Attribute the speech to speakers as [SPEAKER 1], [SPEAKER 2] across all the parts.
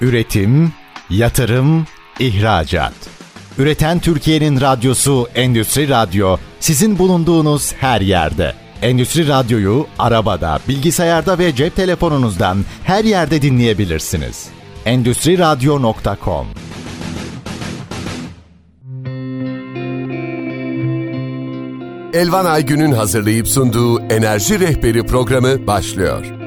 [SPEAKER 1] Üretim, yatırım, ihracat. Üreten Türkiye'nin radyosu Endüstri Radyo sizin bulunduğunuz her yerde. Endüstri Radyo'yu arabada, bilgisayarda ve cep telefonunuzdan her yerde dinleyebilirsiniz. Endüstri Radyo.com
[SPEAKER 2] Elvan Aygün'ün hazırlayıp sunduğu Enerji Rehberi programı başlıyor.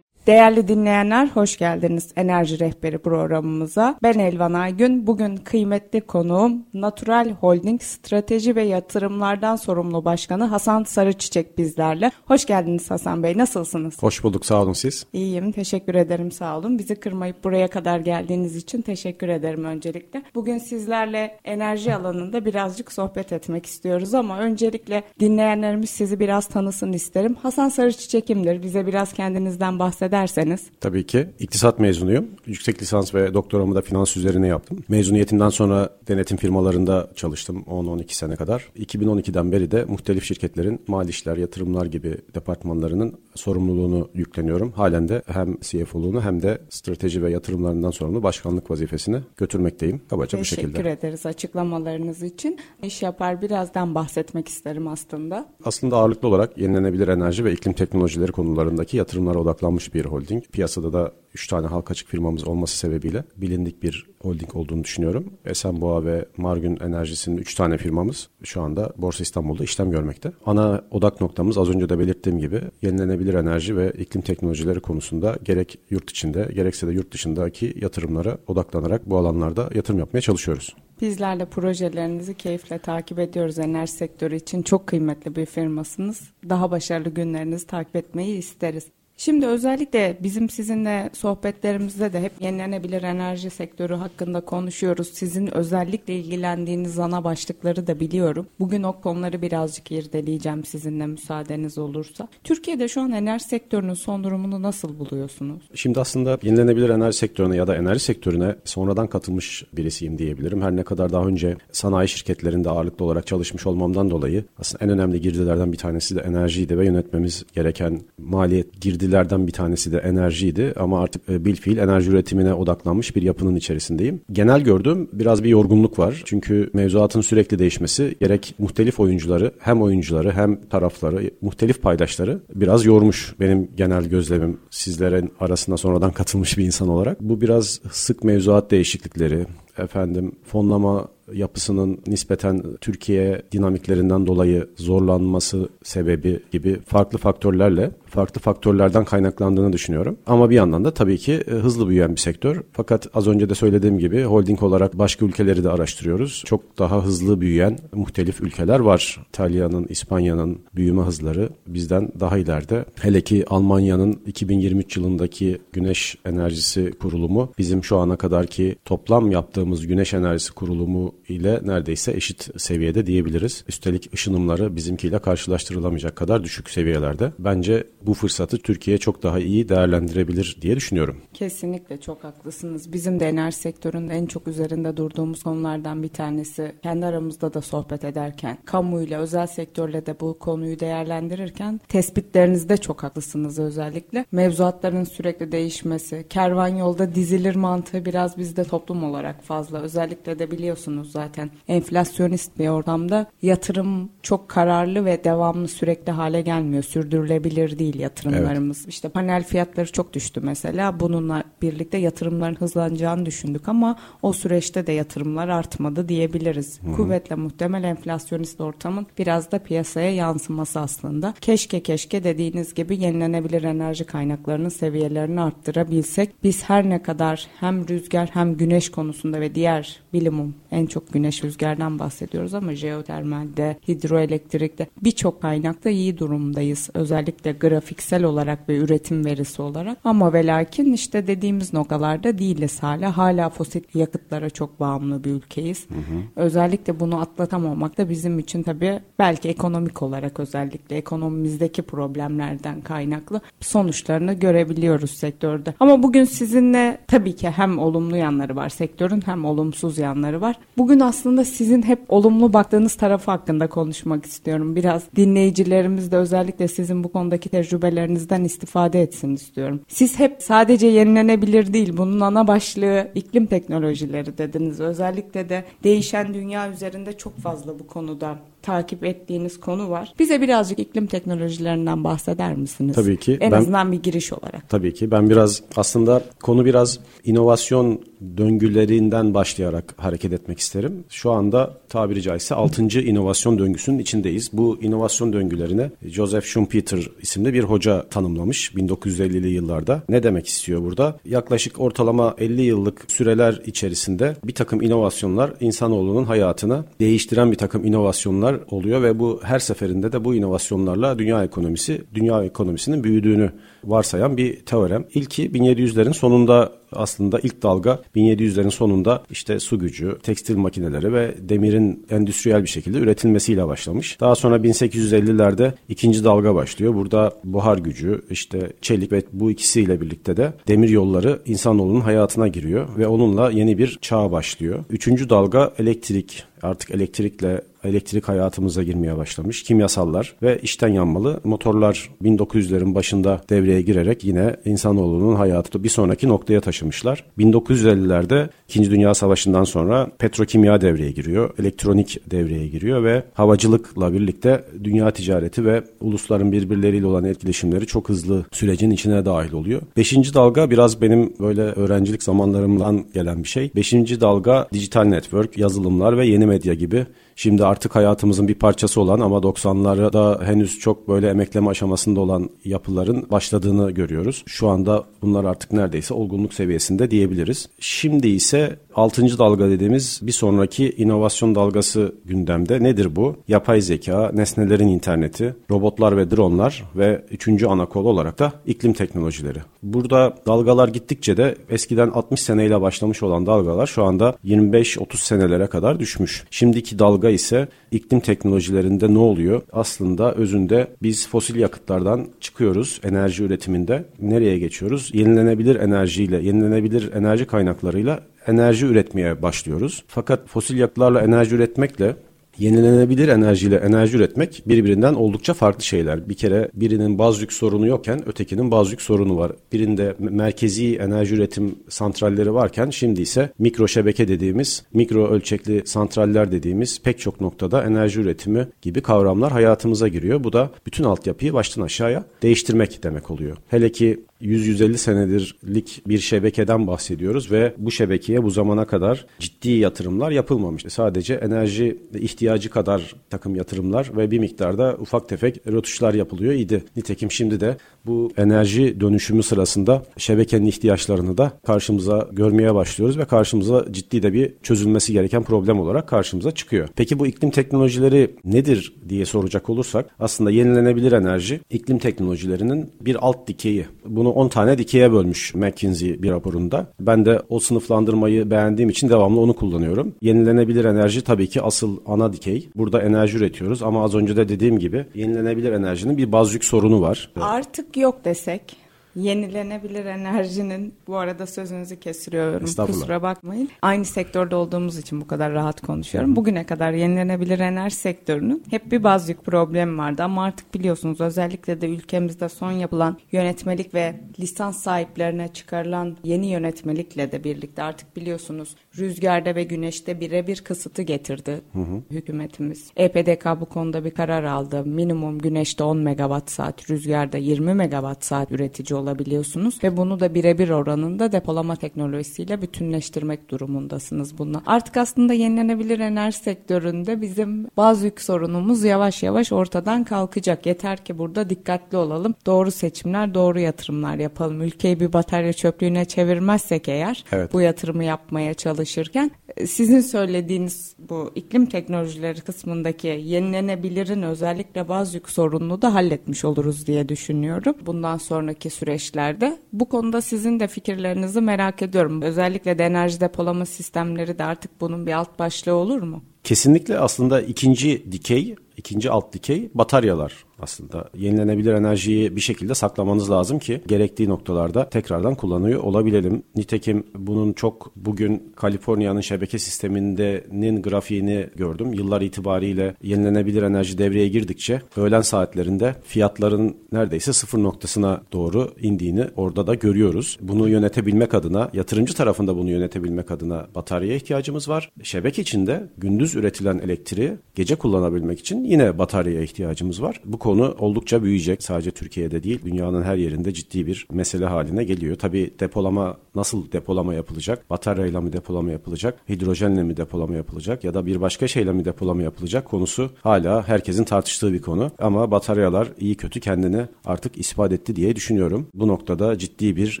[SPEAKER 3] Değerli dinleyenler hoş geldiniz Enerji Rehberi programımıza. Ben Elvan Aygün. Bugün kıymetli konuğum Natural Holding Strateji ve Yatırımlardan sorumlu başkanı Hasan Sarıçiçek bizlerle. Hoş geldiniz Hasan Bey. Nasılsınız?
[SPEAKER 4] Hoş bulduk. Sağ olun siz.
[SPEAKER 3] İyiyim. Teşekkür ederim. Sağ olun. Bizi kırmayıp buraya kadar geldiğiniz için teşekkür ederim öncelikle. Bugün sizlerle enerji alanında birazcık sohbet etmek istiyoruz ama öncelikle dinleyenlerimiz sizi biraz tanısın isterim. Hasan Sarıçiçek kimdir? Bize biraz kendinizden bahseder ederseniz.
[SPEAKER 4] Tabii ki. İktisat mezunuyum. Yüksek lisans ve doktoramı da finans üzerine yaptım. Mezuniyetimden sonra denetim firmalarında çalıştım 10-12 sene kadar. 2012'den beri de muhtelif şirketlerin mali işler, yatırımlar gibi departmanlarının sorumluluğunu yükleniyorum. Halen de hem CFO'luğunu hem de strateji ve yatırımlarından sorumlu başkanlık vazifesini götürmekteyim. Kabaca
[SPEAKER 3] bu
[SPEAKER 4] şekilde.
[SPEAKER 3] Teşekkür ederiz açıklamalarınız için. İş yapar birazdan bahsetmek isterim aslında.
[SPEAKER 4] Aslında ağırlıklı olarak yenilenebilir enerji ve iklim teknolojileri konularındaki yatırımlara odaklanmış bir holding. Piyasada da 3 tane halka açık firmamız olması sebebiyle bilindik bir holding olduğunu düşünüyorum. Esenboğa ve Margün Enerjisi'nin 3 tane firmamız şu anda Borsa İstanbul'da işlem görmekte. Ana odak noktamız az önce de belirttiğim gibi yenilenebilir enerji ve iklim teknolojileri konusunda gerek yurt içinde gerekse de yurt dışındaki yatırımlara odaklanarak bu alanlarda yatırım yapmaya çalışıyoruz.
[SPEAKER 3] Bizlerle projelerinizi keyifle takip ediyoruz. Enerji sektörü için çok kıymetli bir firmasınız. Daha başarılı günlerinizi takip etmeyi isteriz. Şimdi özellikle bizim sizinle sohbetlerimizde de hep yenilenebilir enerji sektörü hakkında konuşuyoruz. Sizin özellikle ilgilendiğiniz ana başlıkları da biliyorum. Bugün o konuları birazcık irdeleyeceğim sizinle müsaadeniz olursa. Türkiye'de şu an enerji sektörünün son durumunu nasıl buluyorsunuz?
[SPEAKER 4] Şimdi aslında yenilenebilir enerji sektörüne ya da enerji sektörüne sonradan katılmış birisiyim diyebilirim. Her ne kadar daha önce sanayi şirketlerinde ağırlıklı olarak çalışmış olmamdan dolayı aslında en önemli girdilerden bir tanesi de enerjiydi ve yönetmemiz gereken maliyet girdileri girdilerden bir tanesi de enerjiydi ama artık e, bil fiil enerji üretimine odaklanmış bir yapının içerisindeyim. Genel gördüğüm biraz bir yorgunluk var. Çünkü mevzuatın sürekli değişmesi gerek muhtelif oyuncuları hem oyuncuları hem tarafları muhtelif paydaşları biraz yormuş benim genel gözlemim sizlerin arasında sonradan katılmış bir insan olarak. Bu biraz sık mevzuat değişiklikleri, efendim fonlama yapısının nispeten Türkiye dinamiklerinden dolayı zorlanması sebebi gibi farklı faktörlerle farklı faktörlerden kaynaklandığını düşünüyorum. Ama bir yandan da tabii ki e, hızlı büyüyen bir sektör. Fakat az önce de söylediğim gibi holding olarak başka ülkeleri de araştırıyoruz. Çok daha hızlı büyüyen muhtelif ülkeler var. İtalya'nın, İspanya'nın büyüme hızları bizden daha ileride. Hele ki Almanya'nın 2023 yılındaki güneş enerjisi kurulumu bizim şu ana kadarki toplam yaptığımız güneş enerjisi kurulumu ile neredeyse eşit seviyede diyebiliriz. Üstelik ışınımları bizimkiyle karşılaştırılamayacak kadar düşük seviyelerde. Bence bu fırsatı Türkiye çok daha iyi değerlendirebilir diye düşünüyorum.
[SPEAKER 3] Kesinlikle çok haklısınız. Bizim de enerji sektöründe en çok üzerinde durduğumuz konulardan bir tanesi kendi aramızda da sohbet ederken kamuyla özel sektörle de bu konuyu değerlendirirken tespitlerinizde çok haklısınız özellikle. Mevzuatların sürekli değişmesi, kervan yolda dizilir mantığı biraz bizde toplum olarak fazla. Özellikle de biliyorsunuz zaten enflasyonist bir ortamda yatırım çok kararlı ve devamlı sürekli hale gelmiyor. Sürdürülebilir değil yatırımlarımız. Evet. İşte panel fiyatları çok düştü mesela. Bununla birlikte yatırımların hızlanacağını düşündük ama o süreçte de yatırımlar artmadı diyebiliriz. Hı-hı. Kuvvetle muhtemel enflasyonist ortamın biraz da piyasaya yansıması aslında. Keşke keşke dediğiniz gibi yenilenebilir enerji kaynaklarının seviyelerini arttırabilsek. Biz her ne kadar hem rüzgar hem güneş konusunda ve diğer bilimum en çok güneş rüzgardan bahsediyoruz ama jeotermalde, hidroelektrikte birçok kaynakta iyi durumdayız. Özellikle grafiksel olarak ve üretim verisi olarak. Ama ve lakin işte dediğimiz noktalarda değiliz hala. Hala fosil yakıtlara çok bağımlı bir ülkeyiz. Hı hı. Özellikle bunu atlatamamak da bizim için tabii belki ekonomik olarak özellikle ekonomimizdeki problemlerden kaynaklı sonuçlarını görebiliyoruz sektörde. Ama bugün sizinle tabii ki hem olumlu yanları var sektörün hem olumsuz yanları var. Bugün aslında sizin hep olumlu baktığınız tarafı hakkında konuşmak istiyorum. Biraz dinleyicilerimiz de özellikle sizin bu konudaki tecrübelerinizden istifade etsin istiyorum. Siz hep sadece yenilenebilir değil, bunun ana başlığı iklim teknolojileri dediniz. Özellikle de değişen dünya üzerinde çok fazla bu konuda takip ettiğiniz konu var. Bize birazcık iklim teknolojilerinden bahseder misiniz?
[SPEAKER 4] Tabii ki.
[SPEAKER 3] En
[SPEAKER 4] ben,
[SPEAKER 3] azından bir giriş olarak.
[SPEAKER 4] Tabii ki. Ben biraz aslında konu biraz inovasyon döngülerinden başlayarak hareket etmek isterim. Şu anda tabiri caizse 6. inovasyon döngüsünün içindeyiz. Bu inovasyon döngülerine Joseph Schumpeter isimli bir hoca tanımlamış 1950'li yıllarda. Ne demek istiyor burada? Yaklaşık ortalama 50 yıllık süreler içerisinde bir takım inovasyonlar insanoğlunun hayatını değiştiren bir takım inovasyonlar oluyor ve bu her seferinde de bu inovasyonlarla dünya ekonomisi, dünya ekonomisinin büyüdüğünü varsayan bir teorem. İlki 1700'lerin sonunda aslında ilk dalga 1700'lerin sonunda işte su gücü, tekstil makineleri ve demirin endüstriyel bir şekilde üretilmesiyle başlamış. Daha sonra 1850'lerde ikinci dalga başlıyor. Burada buhar gücü, işte çelik ve bu ikisiyle birlikte de demir yolları insanoğlunun hayatına giriyor ve onunla yeni bir çağ başlıyor. Üçüncü dalga elektrik, artık elektrikle elektrik hayatımıza girmeye başlamış. Kimyasallar ve içten yanmalı motorlar 1900'lerin başında devreye girerek yine insanoğlunun hayatı bir sonraki noktaya taşımışlar. 1950'lerde 2. Dünya Savaşı'ndan sonra petrokimya devreye giriyor, elektronik devreye giriyor ve havacılıkla birlikte dünya ticareti ve ulusların birbirleriyle olan etkileşimleri çok hızlı sürecin içine dahil oluyor. Beşinci dalga biraz benim böyle öğrencilik zamanlarımdan gelen bir şey. Beşinci dalga dijital network, yazılımlar ve yeni medya gibi Şimdi artık hayatımızın bir parçası olan ama 90'larda henüz çok böyle emekleme aşamasında olan yapıların başladığını görüyoruz. Şu anda bunlar artık neredeyse olgunluk seviyesinde diyebiliriz. Şimdi ise 6. dalga dediğimiz bir sonraki inovasyon dalgası gündemde. Nedir bu? Yapay zeka, nesnelerin interneti, robotlar ve dronlar ve üçüncü ana kol olarak da iklim teknolojileri. Burada dalgalar gittikçe de eskiden 60 seneyle başlamış olan dalgalar şu anda 25-30 senelere kadar düşmüş. Şimdiki dalga ise iklim teknolojilerinde ne oluyor? Aslında özünde biz fosil yakıtlardan çıkıyoruz enerji üretiminde. Nereye geçiyoruz? Yenilenebilir enerjiyle, yenilenebilir enerji kaynaklarıyla enerji üretmeye başlıyoruz. Fakat fosil yakıtlarla enerji üretmekle yenilenebilir enerjiyle enerji üretmek birbirinden oldukça farklı şeyler. Bir kere birinin baz yük sorunu yokken ötekinin baz yük sorunu var. Birinde merkezi enerji üretim santralleri varken şimdi ise mikro şebeke dediğimiz, mikro ölçekli santraller dediğimiz pek çok noktada enerji üretimi gibi kavramlar hayatımıza giriyor. Bu da bütün altyapıyı baştan aşağıya değiştirmek demek oluyor. Hele ki 100-150 senedirlik bir şebekeden bahsediyoruz ve bu şebekeye bu zamana kadar ciddi yatırımlar yapılmamış. Sadece enerji ihtiyacı kadar takım yatırımlar ve bir miktarda ufak tefek rötuşlar yapılıyor idi. Nitekim şimdi de bu enerji dönüşümü sırasında şebekenin ihtiyaçlarını da karşımıza görmeye başlıyoruz ve karşımıza ciddi de bir çözülmesi gereken problem olarak karşımıza çıkıyor. Peki bu iklim teknolojileri nedir diye soracak olursak aslında yenilenebilir enerji iklim teknolojilerinin bir alt dikeyi. Bunu bunu 10 tane dikeye bölmüş McKinsey bir raporunda. Ben de o sınıflandırmayı beğendiğim için devamlı onu kullanıyorum. Yenilenebilir enerji tabii ki asıl ana dikey. Burada enerji üretiyoruz ama az önce de dediğim gibi yenilenebilir enerjinin bir baz yük sorunu var.
[SPEAKER 3] Artık yok desek Yenilenebilir enerjinin bu arada sözünüzü kesiyorum. Kusura bakmayın. Aynı sektörde olduğumuz için bu kadar rahat konuşuyorum. Bugüne kadar yenilenebilir enerji sektörünün hep bir bazı yük problemi vardı ama artık biliyorsunuz özellikle de ülkemizde son yapılan yönetmelik ve lisans sahiplerine çıkarılan yeni yönetmelikle de birlikte artık biliyorsunuz rüzgarda ve güneşte birebir kısıtı getirdi hı hı. hükümetimiz. EPDK bu konuda bir karar aldı. Minimum güneşte 10 megawatt saat, rüzgarda 20 megawatt saat üretici olabiliyorsunuz ve bunu da birebir oranında depolama teknolojisiyle bütünleştirmek durumundasınız bununla. Artık aslında yenilenebilir enerji sektöründe bizim bazı yük sorunumuz yavaş yavaş ortadan kalkacak. Yeter ki burada dikkatli olalım. Doğru seçimler, doğru yatırımlar yapalım. Ülkeyi bir batarya çöplüğüne çevirmezsek eğer evet. bu yatırımı yapmaya çalışırken e, sizin söylediğiniz bu iklim teknolojileri kısmındaki yenilenebilirin özellikle bazı yük sorununu da halletmiş oluruz diye düşünüyorum. Bundan sonraki süreç süreçlerde. Bu konuda sizin de fikirlerinizi merak ediyorum. Özellikle de enerji depolama sistemleri de artık bunun bir alt başlığı olur mu?
[SPEAKER 4] Kesinlikle aslında ikinci dikey, ikinci alt dikey bataryalar aslında. Yenilenebilir enerjiyi bir şekilde saklamanız lazım ki gerektiği noktalarda tekrardan kullanıyor olabilelim. Nitekim bunun çok bugün Kaliforniya'nın şebeke sisteminde'nin grafiğini gördüm. Yıllar itibariyle yenilenebilir enerji devreye girdikçe öğlen saatlerinde fiyatların neredeyse sıfır noktasına doğru indiğini orada da görüyoruz. Bunu yönetebilmek adına, yatırımcı tarafında bunu yönetebilmek adına bataryaya ihtiyacımız var. Şebeke içinde gündüz üretilen elektriği gece kullanabilmek için yine bataryaya ihtiyacımız var. Bu konu oldukça büyüyecek. Sadece Türkiye'de değil, dünyanın her yerinde ciddi bir mesele haline geliyor. Tabii depolama nasıl depolama yapılacak? Bataryayla mı depolama yapılacak? Hidrojenle mi depolama yapılacak? Ya da bir başka şeyle mi depolama yapılacak? Konusu hala herkesin tartıştığı bir konu. Ama bataryalar iyi kötü kendini artık ispat etti diye düşünüyorum. Bu noktada ciddi bir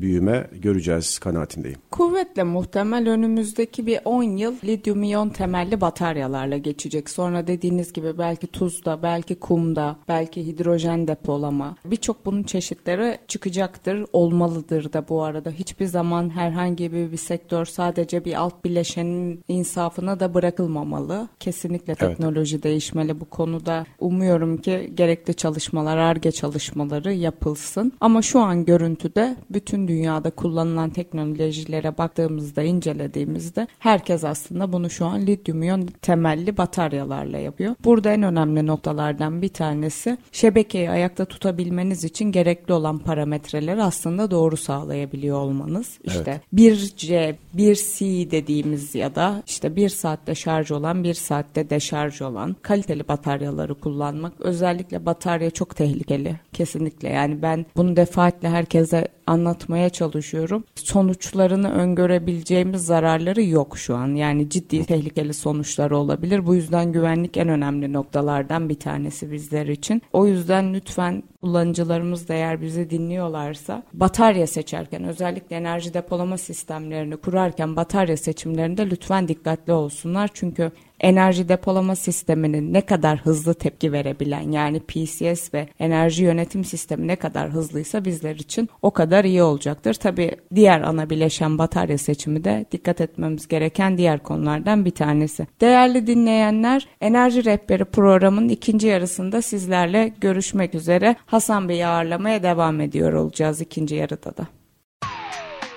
[SPEAKER 4] büyüme göreceğiz kanaatindeyim.
[SPEAKER 3] Kuvvetle muhtemel önümüzdeki bir 10 yıl lityum iyon temelli bataryalarla geçecek. Sonra dediğiniz gibi belki tuzda, belki kumda, belki hidrojen depolama. Birçok bunun çeşitleri çıkacaktır, olmalıdır da bu arada. Hiçbir zaman herhangi bir, bir sektör sadece bir alt bileşenin insafına da bırakılmamalı. Kesinlikle teknoloji evet. değişmeli bu konuda. Umuyorum ki gerekli çalışmalar, ARGE çalışmaları yapılsın. Ama şu an görüntüde bütün dünyada kullanılan teknolojilere baktığımızda, incelediğimizde herkes aslında bunu şu an lityum iyon temelli bataryalarla yapıyor. Burada en önemli noktalardan bir tanesi şebekeyi ayakta tutabilmeniz için gerekli olan parametreleri aslında doğru sağlayabiliyor olmanız. İşte evet. 1C, 1C dediğimiz ya da işte bir saatte şarj olan, bir saatte deşarj olan kaliteli bataryaları kullanmak. Özellikle batarya çok tehlikeli. Kesinlikle yani ben bunu defaatle herkese anlatmaya çalışıyorum. Sonuçlarını öngörebileceğimiz zararları yok şu an. Yani ciddi tehlikeli sonuçları olabilir. Bu yüzden güvenlik en önemli noktalardan bir tanesi bizler için. O yüzden lütfen kullanıcılarımız da eğer bizi dinliyorlarsa batarya seçerken özellikle enerji depolama sistemlerini kurarken batarya seçimlerinde lütfen dikkatli olsunlar. Çünkü enerji depolama sisteminin ne kadar hızlı tepki verebilen yani PCS ve enerji yönetim sistemi ne kadar hızlıysa bizler için o kadar iyi olacaktır. Tabi diğer ana bileşen batarya seçimi de dikkat etmemiz gereken diğer konulardan bir tanesi. Değerli dinleyenler Enerji Rehberi programının ikinci yarısında sizlerle görüşmek üzere. Hasan Bey'i ağırlamaya devam ediyor olacağız ikinci yarıda da.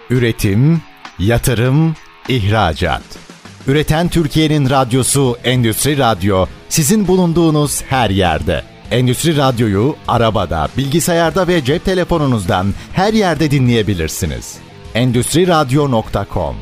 [SPEAKER 1] Üretim, yatırım, ihracat. Üreten Türkiye'nin radyosu Endüstri Radyo sizin bulunduğunuz her yerde. Endüstri Radyo'yu arabada, bilgisayarda ve cep telefonunuzdan her yerde dinleyebilirsiniz. Endüstri Radyo.com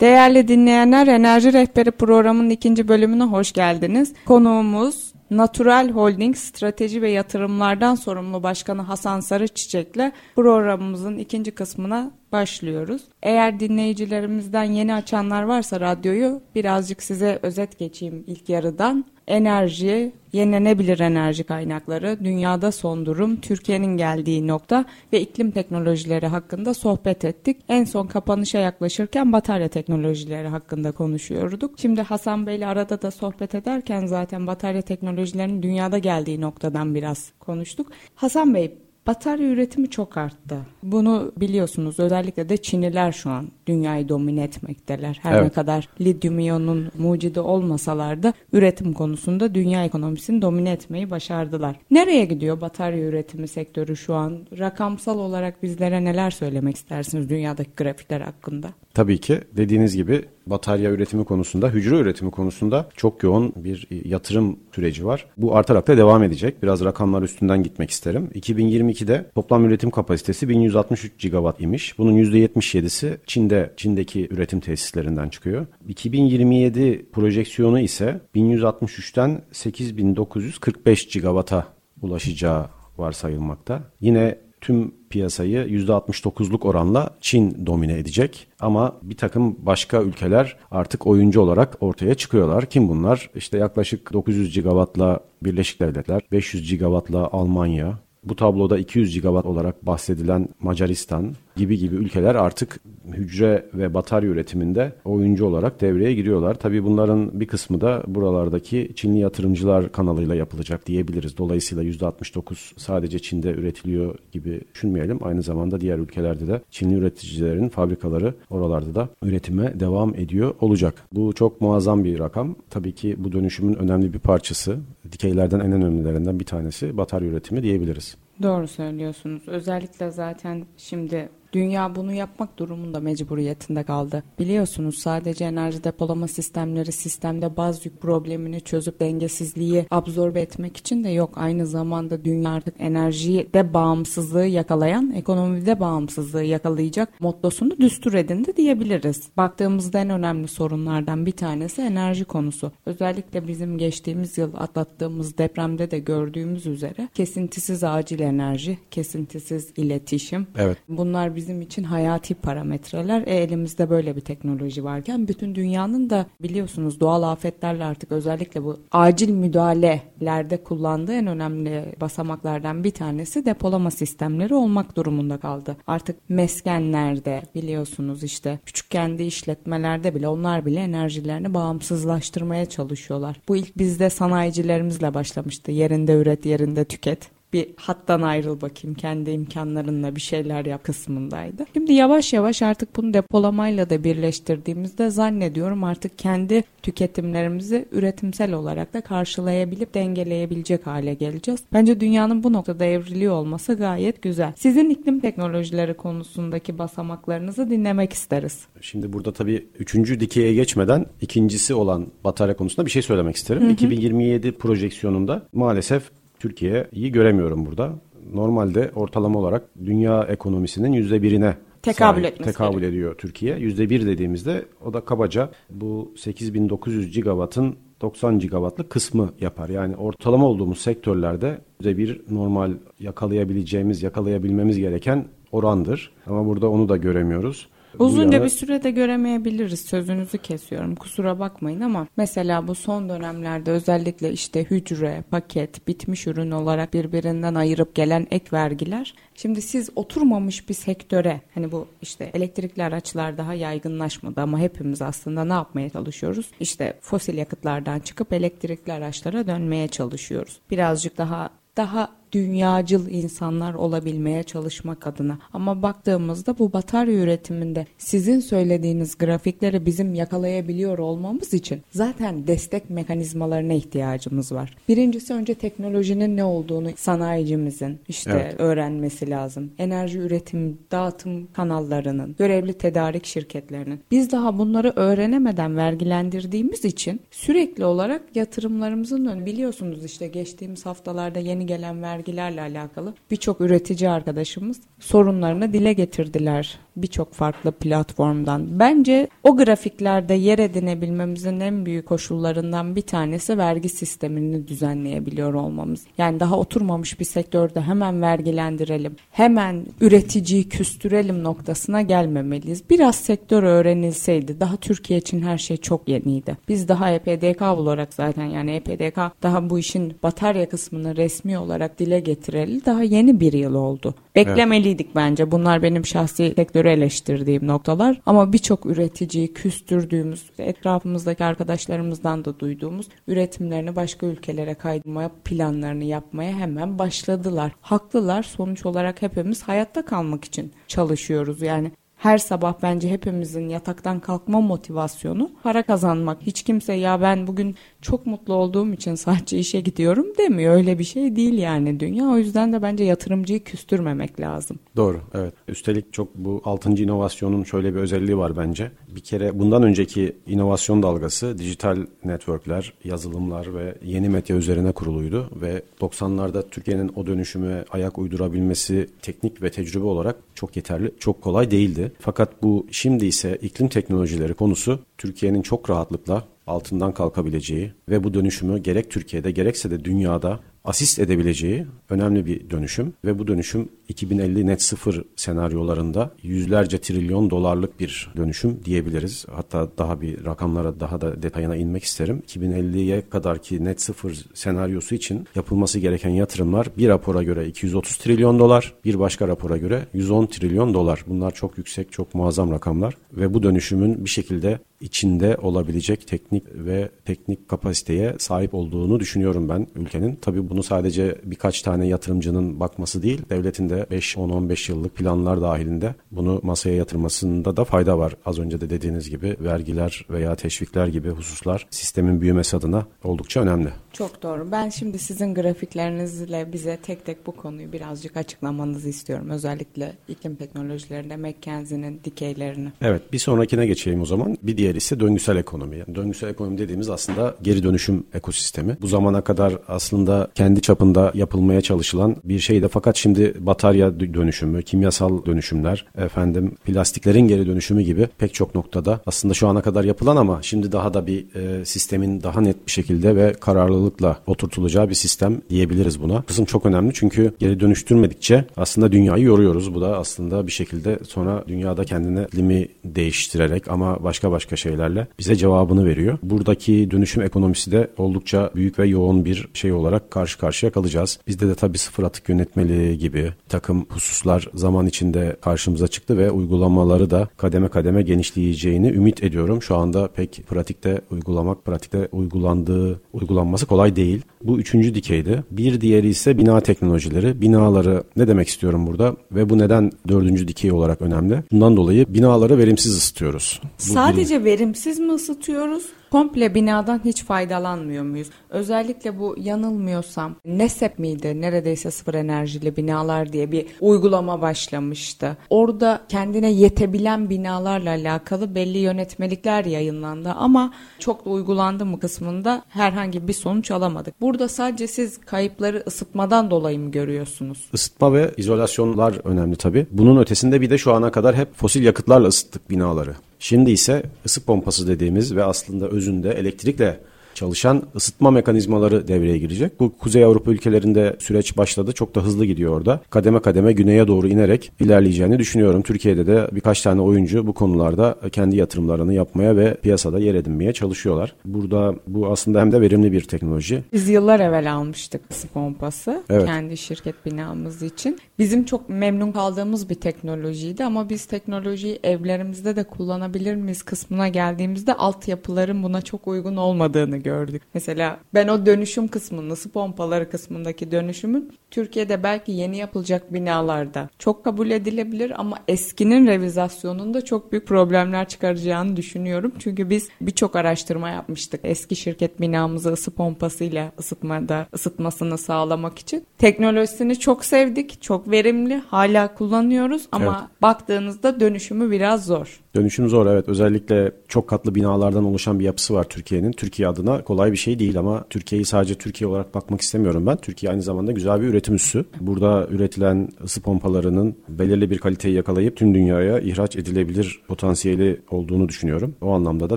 [SPEAKER 3] Değerli dinleyenler Enerji Rehberi programının ikinci bölümüne hoş geldiniz. Konuğumuz Natural Holding Strateji ve Yatırımlardan sorumlu başkanı Hasan Sarıçiçek'le programımızın ikinci kısmına başlıyoruz. Eğer dinleyicilerimizden yeni açanlar varsa radyoyu birazcık size özet geçeyim ilk yarıdan. Enerji, yenilenebilir enerji kaynakları, dünyada son durum, Türkiye'nin geldiği nokta ve iklim teknolojileri hakkında sohbet ettik. En son kapanışa yaklaşırken batarya teknolojileri hakkında konuşuyorduk. Şimdi Hasan Bey'le arada da sohbet ederken zaten batarya teknolojilerinin dünyada geldiği noktadan biraz konuştuk. Hasan Bey Batarya üretimi çok arttı. Bunu biliyorsunuz özellikle de Çinliler şu an dünyayı domine etmekteler. Her evet. ne kadar lityum iyonun mucidi olmasalar da üretim konusunda dünya ekonomisini domine etmeyi başardılar. Nereye gidiyor batarya üretimi sektörü şu an? Rakamsal olarak bizlere neler söylemek istersiniz dünyadaki grafikler hakkında?
[SPEAKER 4] Tabii ki dediğiniz gibi batarya üretimi konusunda, hücre üretimi konusunda çok yoğun bir yatırım süreci var. Bu artarak da devam edecek. Biraz rakamlar üstünden gitmek isterim. 2022'de toplam üretim kapasitesi 1163 gigawatt imiş. Bunun %77'si Çin'de, Çin'deki üretim tesislerinden çıkıyor. 2027 projeksiyonu ise 1163'ten 8945 gigawatt'a ulaşacağı varsayılmakta. Yine tüm piyasayı %69'luk oranla Çin domine edecek. Ama bir takım başka ülkeler artık oyuncu olarak ortaya çıkıyorlar. Kim bunlar? İşte yaklaşık 900 gigawattla Birleşik Devletler, 500 gigawattla Almanya, bu tabloda 200 gigawatt olarak bahsedilen Macaristan, gibi gibi ülkeler artık hücre ve batarya üretiminde oyuncu olarak devreye giriyorlar. Tabii bunların bir kısmı da buralardaki Çinli yatırımcılar kanalıyla yapılacak diyebiliriz. Dolayısıyla %69 sadece Çin'de üretiliyor gibi düşünmeyelim. Aynı zamanda diğer ülkelerde de Çinli üreticilerin fabrikaları oralarda da üretime devam ediyor olacak. Bu çok muazzam bir rakam. Tabii ki bu dönüşümün önemli bir parçası. Dikeylerden en önemlilerinden bir tanesi batarya üretimi diyebiliriz.
[SPEAKER 3] Doğru söylüyorsunuz. Özellikle zaten şimdi Dünya bunu yapmak durumunda mecburiyetinde kaldı. Biliyorsunuz sadece enerji depolama sistemleri sistemde baz yük problemini çözüp dengesizliği absorbe etmek için de yok. Aynı zamanda dünya artık enerjide bağımsızlığı yakalayan, ekonomide bağımsızlığı yakalayacak mottosunu düstur edindi diyebiliriz. Baktığımızda en önemli sorunlardan bir tanesi enerji konusu. Özellikle bizim geçtiğimiz yıl atlattığımız depremde de gördüğümüz üzere kesintisiz acil enerji, kesintisiz iletişim.
[SPEAKER 4] Evet.
[SPEAKER 3] Bunlar bizim için hayati parametreler. E, elimizde böyle bir teknoloji varken bütün dünyanın da biliyorsunuz doğal afetlerle artık özellikle bu acil müdahalelerde kullandığı en önemli basamaklardan bir tanesi depolama sistemleri olmak durumunda kaldı. Artık meskenlerde biliyorsunuz işte küçük kendi işletmelerde bile onlar bile enerjilerini bağımsızlaştırmaya çalışıyorlar. Bu ilk bizde sanayicilerimizle başlamıştı. Yerinde üret, yerinde tüket bir hattan ayrıl bakayım kendi imkanlarınla bir şeyler yap kısmındaydı. Şimdi yavaş yavaş artık bunu depolamayla da birleştirdiğimizde zannediyorum artık kendi tüketimlerimizi üretimsel olarak da karşılayabilip dengeleyebilecek hale geleceğiz. Bence dünyanın bu noktada evriliyor olması gayet güzel. Sizin iklim teknolojileri konusundaki basamaklarınızı dinlemek isteriz.
[SPEAKER 4] Şimdi burada tabii üçüncü dikeye geçmeden ikincisi olan batarya konusunda bir şey söylemek isterim. Hı hı. 2027 projeksiyonunda maalesef Türkiye'yi göremiyorum burada. Normalde ortalama olarak dünya ekonomisinin yüzde birine
[SPEAKER 3] tekabül, sahip,
[SPEAKER 4] tekabül ediyor Türkiye. Yüzde bir dediğimizde o da kabaca bu 8900 gigawattın 90 gigawattlık kısmı yapar. Yani ortalama olduğumuz sektörlerde yüzde bir normal yakalayabileceğimiz, yakalayabilmemiz gereken orandır. Ama burada onu da göremiyoruz.
[SPEAKER 3] Uzunca yana... bir sürede göremeyebiliriz sözünüzü kesiyorum kusura bakmayın ama mesela bu son dönemlerde özellikle işte hücre, paket, bitmiş ürün olarak birbirinden ayırıp gelen ek vergiler Şimdi siz oturmamış bir sektöre hani bu işte elektrikli araçlar daha yaygınlaşmadı ama hepimiz aslında ne yapmaya çalışıyoruz? İşte fosil yakıtlardan çıkıp elektrikli araçlara dönmeye çalışıyoruz. Birazcık daha daha dünyacıl insanlar olabilmeye çalışmak adına. Ama baktığımızda bu batarya üretiminde sizin söylediğiniz grafikleri bizim yakalayabiliyor olmamız için zaten destek mekanizmalarına ihtiyacımız var. Birincisi önce teknolojinin ne olduğunu sanayicimizin işte evet. öğrenmesi lazım. Enerji üretim, dağıtım kanallarının, görevli tedarik şirketlerinin. Biz daha bunları öğrenemeden vergilendirdiğimiz için sürekli olarak yatırımlarımızın önü biliyorsunuz işte geçtiğimiz haftalarda yeni gelen vergi vergilerle alakalı birçok üretici arkadaşımız sorunlarını dile getirdiler birçok farklı platformdan. Bence o grafiklerde yer edinebilmemizin en büyük koşullarından bir tanesi vergi sistemini düzenleyebiliyor olmamız. Yani daha oturmamış bir sektörde hemen vergilendirelim, hemen üreticiyi küstürelim noktasına gelmemeliyiz. Biraz sektör öğrenilseydi daha Türkiye için her şey çok yeniydi. Biz daha EPDK olarak zaten yani EPDK daha bu işin batarya kısmını resmi olarak dile getireli daha yeni bir yıl oldu. Beklemeliydik evet. bence. Bunlar benim şahsi sektörü eleştirdiğim noktalar. Ama birçok üreticiyi küstürdüğümüz, etrafımızdaki arkadaşlarımızdan da duyduğumuz üretimlerini başka ülkelere kaydırmaya planlarını yapmaya hemen başladılar. Haklılar. Sonuç olarak hepimiz hayatta kalmak için çalışıyoruz. Yani her sabah bence hepimizin yataktan kalkma motivasyonu para kazanmak. Hiç kimse ya ben bugün çok mutlu olduğum için sadece işe gidiyorum demiyor. Öyle bir şey değil yani dünya. O yüzden de bence yatırımcıyı küstürmemek lazım.
[SPEAKER 4] Doğru evet. Üstelik çok bu 6. inovasyonun şöyle bir özelliği var bence. Bir kere bundan önceki inovasyon dalgası dijital networkler, yazılımlar ve yeni medya üzerine kuruluydu ve 90'larda Türkiye'nin o dönüşüme ayak uydurabilmesi teknik ve tecrübe olarak çok yeterli, çok kolay değildi. Fakat bu şimdi ise iklim teknolojileri konusu Türkiye'nin çok rahatlıkla altından kalkabileceği ve bu dönüşümü gerek Türkiye'de gerekse de dünyada asist edebileceği önemli bir dönüşüm ve bu dönüşüm 2050 net sıfır senaryolarında yüzlerce trilyon dolarlık bir dönüşüm diyebiliriz. Hatta daha bir rakamlara daha da detayına inmek isterim. 2050'ye kadar ki net sıfır senaryosu için yapılması gereken yatırımlar bir rapora göre 230 trilyon dolar, bir başka rapora göre 110 trilyon dolar. Bunlar çok yüksek, çok muazzam rakamlar ve bu dönüşümün bir şekilde içinde olabilecek teknik ve teknik kapasiteye sahip olduğunu düşünüyorum ben ülkenin. Tabii bunu sadece birkaç tane yatırımcının bakması değil, devletin de 5-10-15 yıllık planlar dahilinde bunu masaya yatırmasında da fayda var. Az önce de dediğiniz gibi vergiler veya teşvikler gibi hususlar sistemin büyümesi adına oldukça önemli.
[SPEAKER 3] Çok doğru. Ben şimdi sizin grafiklerinizle bize tek tek bu konuyu birazcık açıklamanızı istiyorum. Özellikle iklim teknolojilerinde McKenzie'nin dikeylerini.
[SPEAKER 4] Evet bir sonrakine geçeyim o zaman. Bir diğer ise döngüsel ekonomi. Yani döngüsel ekonomi dediğimiz aslında geri dönüşüm ekosistemi. Bu zamana kadar aslında kendi çapında yapılmaya çalışılan bir şeydi. Fakat şimdi batarya dönüşümü, kimyasal dönüşümler, efendim plastiklerin geri dönüşümü gibi pek çok noktada aslında şu ana kadar yapılan ama şimdi daha da bir e, sistemin daha net bir şekilde ve kararlılıkla oturtulacağı bir sistem diyebiliriz buna. Kısım çok önemli çünkü geri dönüştürmedikçe aslında dünyayı yoruyoruz. Bu da aslında bir şekilde sonra dünyada kendine limi değiştirerek ama başka başka şeylerle bize cevabını veriyor. Buradaki dönüşüm ekonomisi de oldukça büyük ve yoğun bir şey olarak karşı karşıya kalacağız. Bizde de tabii sıfır atık yönetmeliği gibi takım hususlar zaman içinde karşımıza çıktı ve uygulamaları da kademe kademe genişleyeceğini ümit ediyorum. Şu anda pek pratikte uygulamak, pratikte uygulandığı, uygulanması kolay değil. Bu üçüncü dikeydi. Bir diğeri ise bina teknolojileri. Binaları ne demek istiyorum burada ve bu neden dördüncü dikey olarak önemli? Bundan dolayı binaları verimsiz ısıtıyoruz. Bu
[SPEAKER 3] Sadece verimsiz mi ısıtıyoruz? Komple binadan hiç faydalanmıyor muyuz? Özellikle bu yanılmıyorsam NESEP miydi? Neredeyse sıfır enerjili binalar diye bir uygulama başlamıştı. Orada kendine yetebilen binalarla alakalı belli yönetmelikler yayınlandı ama çok da uygulandı mı kısmında herhangi bir sonuç alamadık. Burada sadece siz kayıpları ısıtmadan dolayı mı görüyorsunuz?
[SPEAKER 4] Isıtma ve izolasyonlar önemli tabii. Bunun ötesinde bir de şu ana kadar hep fosil yakıtlarla ısıttık binaları. Şimdi ise ısı pompası dediğimiz ve aslında özünde elektrikle çalışan ısıtma mekanizmaları devreye girecek. Bu Kuzey Avrupa ülkelerinde süreç başladı. Çok da hızlı gidiyor orada. Kademe kademe güneye doğru inerek ilerleyeceğini düşünüyorum. Türkiye'de de birkaç tane oyuncu bu konularda kendi yatırımlarını yapmaya ve piyasada yer edinmeye çalışıyorlar. Burada bu aslında hem de verimli bir teknoloji.
[SPEAKER 3] Biz yıllar evvel almıştık ısı pompası
[SPEAKER 4] Evet.
[SPEAKER 3] kendi şirket binamız için. Bizim çok memnun kaldığımız bir teknolojiydi ama biz teknolojiyi evlerimizde de kullanabilir miyiz kısmına geldiğimizde altyapıların buna çok uygun olmadığını gördük. Mesela ben o dönüşüm kısmının, ısı pompaları kısmındaki dönüşümün Türkiye'de belki yeni yapılacak binalarda çok kabul edilebilir ama eskinin revizasyonunda çok büyük problemler çıkaracağını düşünüyorum. Çünkü biz birçok araştırma yapmıştık. Eski şirket binamızı ısı pompasıyla ısıtmada ısıtmasını sağlamak için. Teknolojisini çok sevdik, çok verimli, hala kullanıyoruz ama baktığınızda dönüşümü biraz zor.
[SPEAKER 4] Dönüşüm zor evet. Özellikle çok katlı binalardan oluşan bir yapısı var Türkiye'nin. Türkiye adına kolay bir şey değil ama Türkiye'yi sadece Türkiye olarak bakmak istemiyorum ben. Türkiye aynı zamanda güzel bir üretim üssü. Burada üretilen ısı pompalarının belirli bir kaliteyi yakalayıp tüm dünyaya ihraç edilebilir potansiyeli olduğunu düşünüyorum. O anlamda da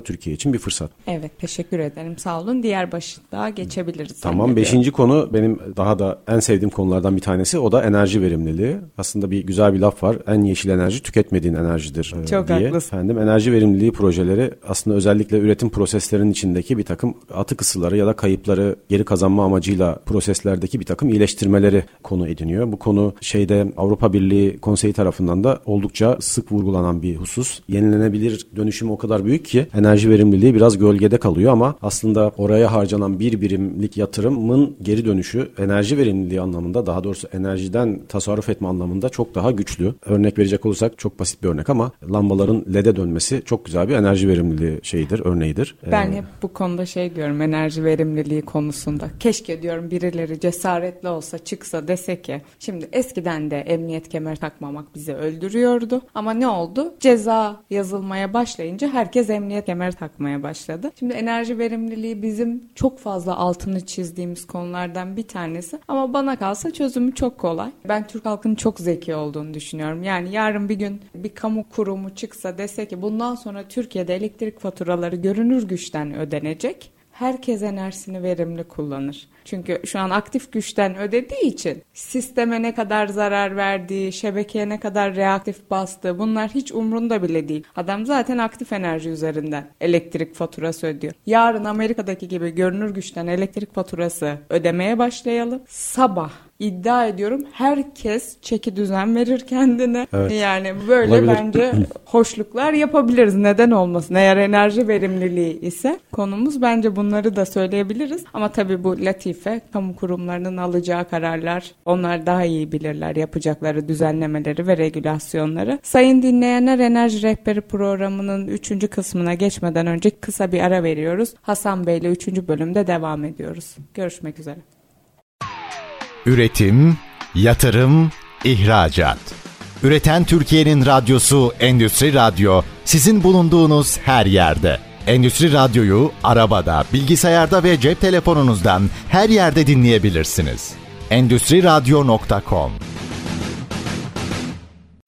[SPEAKER 4] Türkiye için bir fırsat.
[SPEAKER 3] Evet, teşekkür ederim. Sağ olun. Diğer başlığa geçebiliriz.
[SPEAKER 4] Tamam. Beşinci konu benim daha da en sevdiğim konulardan bir tanesi. O da enerji verimliliği. Aslında bir güzel bir laf var. En yeşil enerji tüketmediğin enerjidir e,
[SPEAKER 3] Çok
[SPEAKER 4] diye.
[SPEAKER 3] haklısın.
[SPEAKER 4] Efendim enerji verimliliği projeleri aslında özellikle üretim proseslerinin içindeki bir takım atık ısıları ya da kayıpları geri kazanma amacıyla proseslerdeki bir takım iyileştirmeleri konu ediniyor. Bu konu şeyde Avrupa Birliği Konseyi tarafından da oldukça sık vurgulanan bir husus. Yenilenebilir dönüşüm o kadar büyük ki enerji verimliliği biraz gölgede kalıyor ama aslında oraya harcanan bir birimlik yatırımın geri dönüşü enerji verimliliği anlamında daha doğrusu enerjiden tasarruf etme anlamında çok daha güçlü. Örnek verecek olursak çok basit bir örnek ama lambaların LED'e dönmesi çok güzel bir enerji verimliliği şeyidir, örneğidir.
[SPEAKER 3] Ben
[SPEAKER 4] Ee,
[SPEAKER 3] hep bu konuda şey diyorum enerji verimliliği konusunda. Keşke diyorum birileri cesaretli olsa çıksa dese ki şimdi eskiden de emniyet kemer takmamak bizi öldürüyordu. Ama ne oldu? Ceza yazılmaya başlayınca herkes emniyet kemer takmaya başladı. Şimdi enerji verimliliği bizim çok fazla altını çizdiğimiz konulardan bir tanesi. Ama bana kalsa çözümü çok kolay. Ben Türk halkının çok zeki olduğunu düşünüyorum. Yani yarın bir gün bir kamu kurumu çıksa dese ki bundan sonra Türkiye'de elektrik faturaları görünür güçten ödenecek. herkes enerjisini verimli kullanır. Çünkü şu an aktif güçten ödediği için sisteme ne kadar zarar verdiği, şebekeye ne kadar reaktif bastığı bunlar hiç umrunda bile değil. Adam zaten aktif enerji üzerinden elektrik faturası ödüyor. Yarın Amerika'daki gibi görünür güçten elektrik faturası ödemeye başlayalım. Sabah iddia ediyorum herkes çeki düzen verir kendine. Evet. Yani böyle Olabilir. bence hoşluklar yapabiliriz. Neden olmasın? Eğer enerji verimliliği ise konumuz bence bunları da söyleyebiliriz. Ama tabii bu latife kamu kurumlarının alacağı kararlar onlar daha iyi bilirler yapacakları düzenlemeleri ve regülasyonları. Sayın dinleyenler Enerji Rehberi programının 3. kısmına geçmeden önce kısa bir ara veriyoruz. Hasan Bey ile 3. bölümde devam ediyoruz. Görüşmek üzere.
[SPEAKER 1] Üretim, yatırım, ihracat. Üreten Türkiye'nin radyosu Endüstri Radyo sizin bulunduğunuz her yerde. Endüstri Radyo'yu arabada, bilgisayarda ve cep telefonunuzdan her yerde dinleyebilirsiniz. Endüstri Radyo.com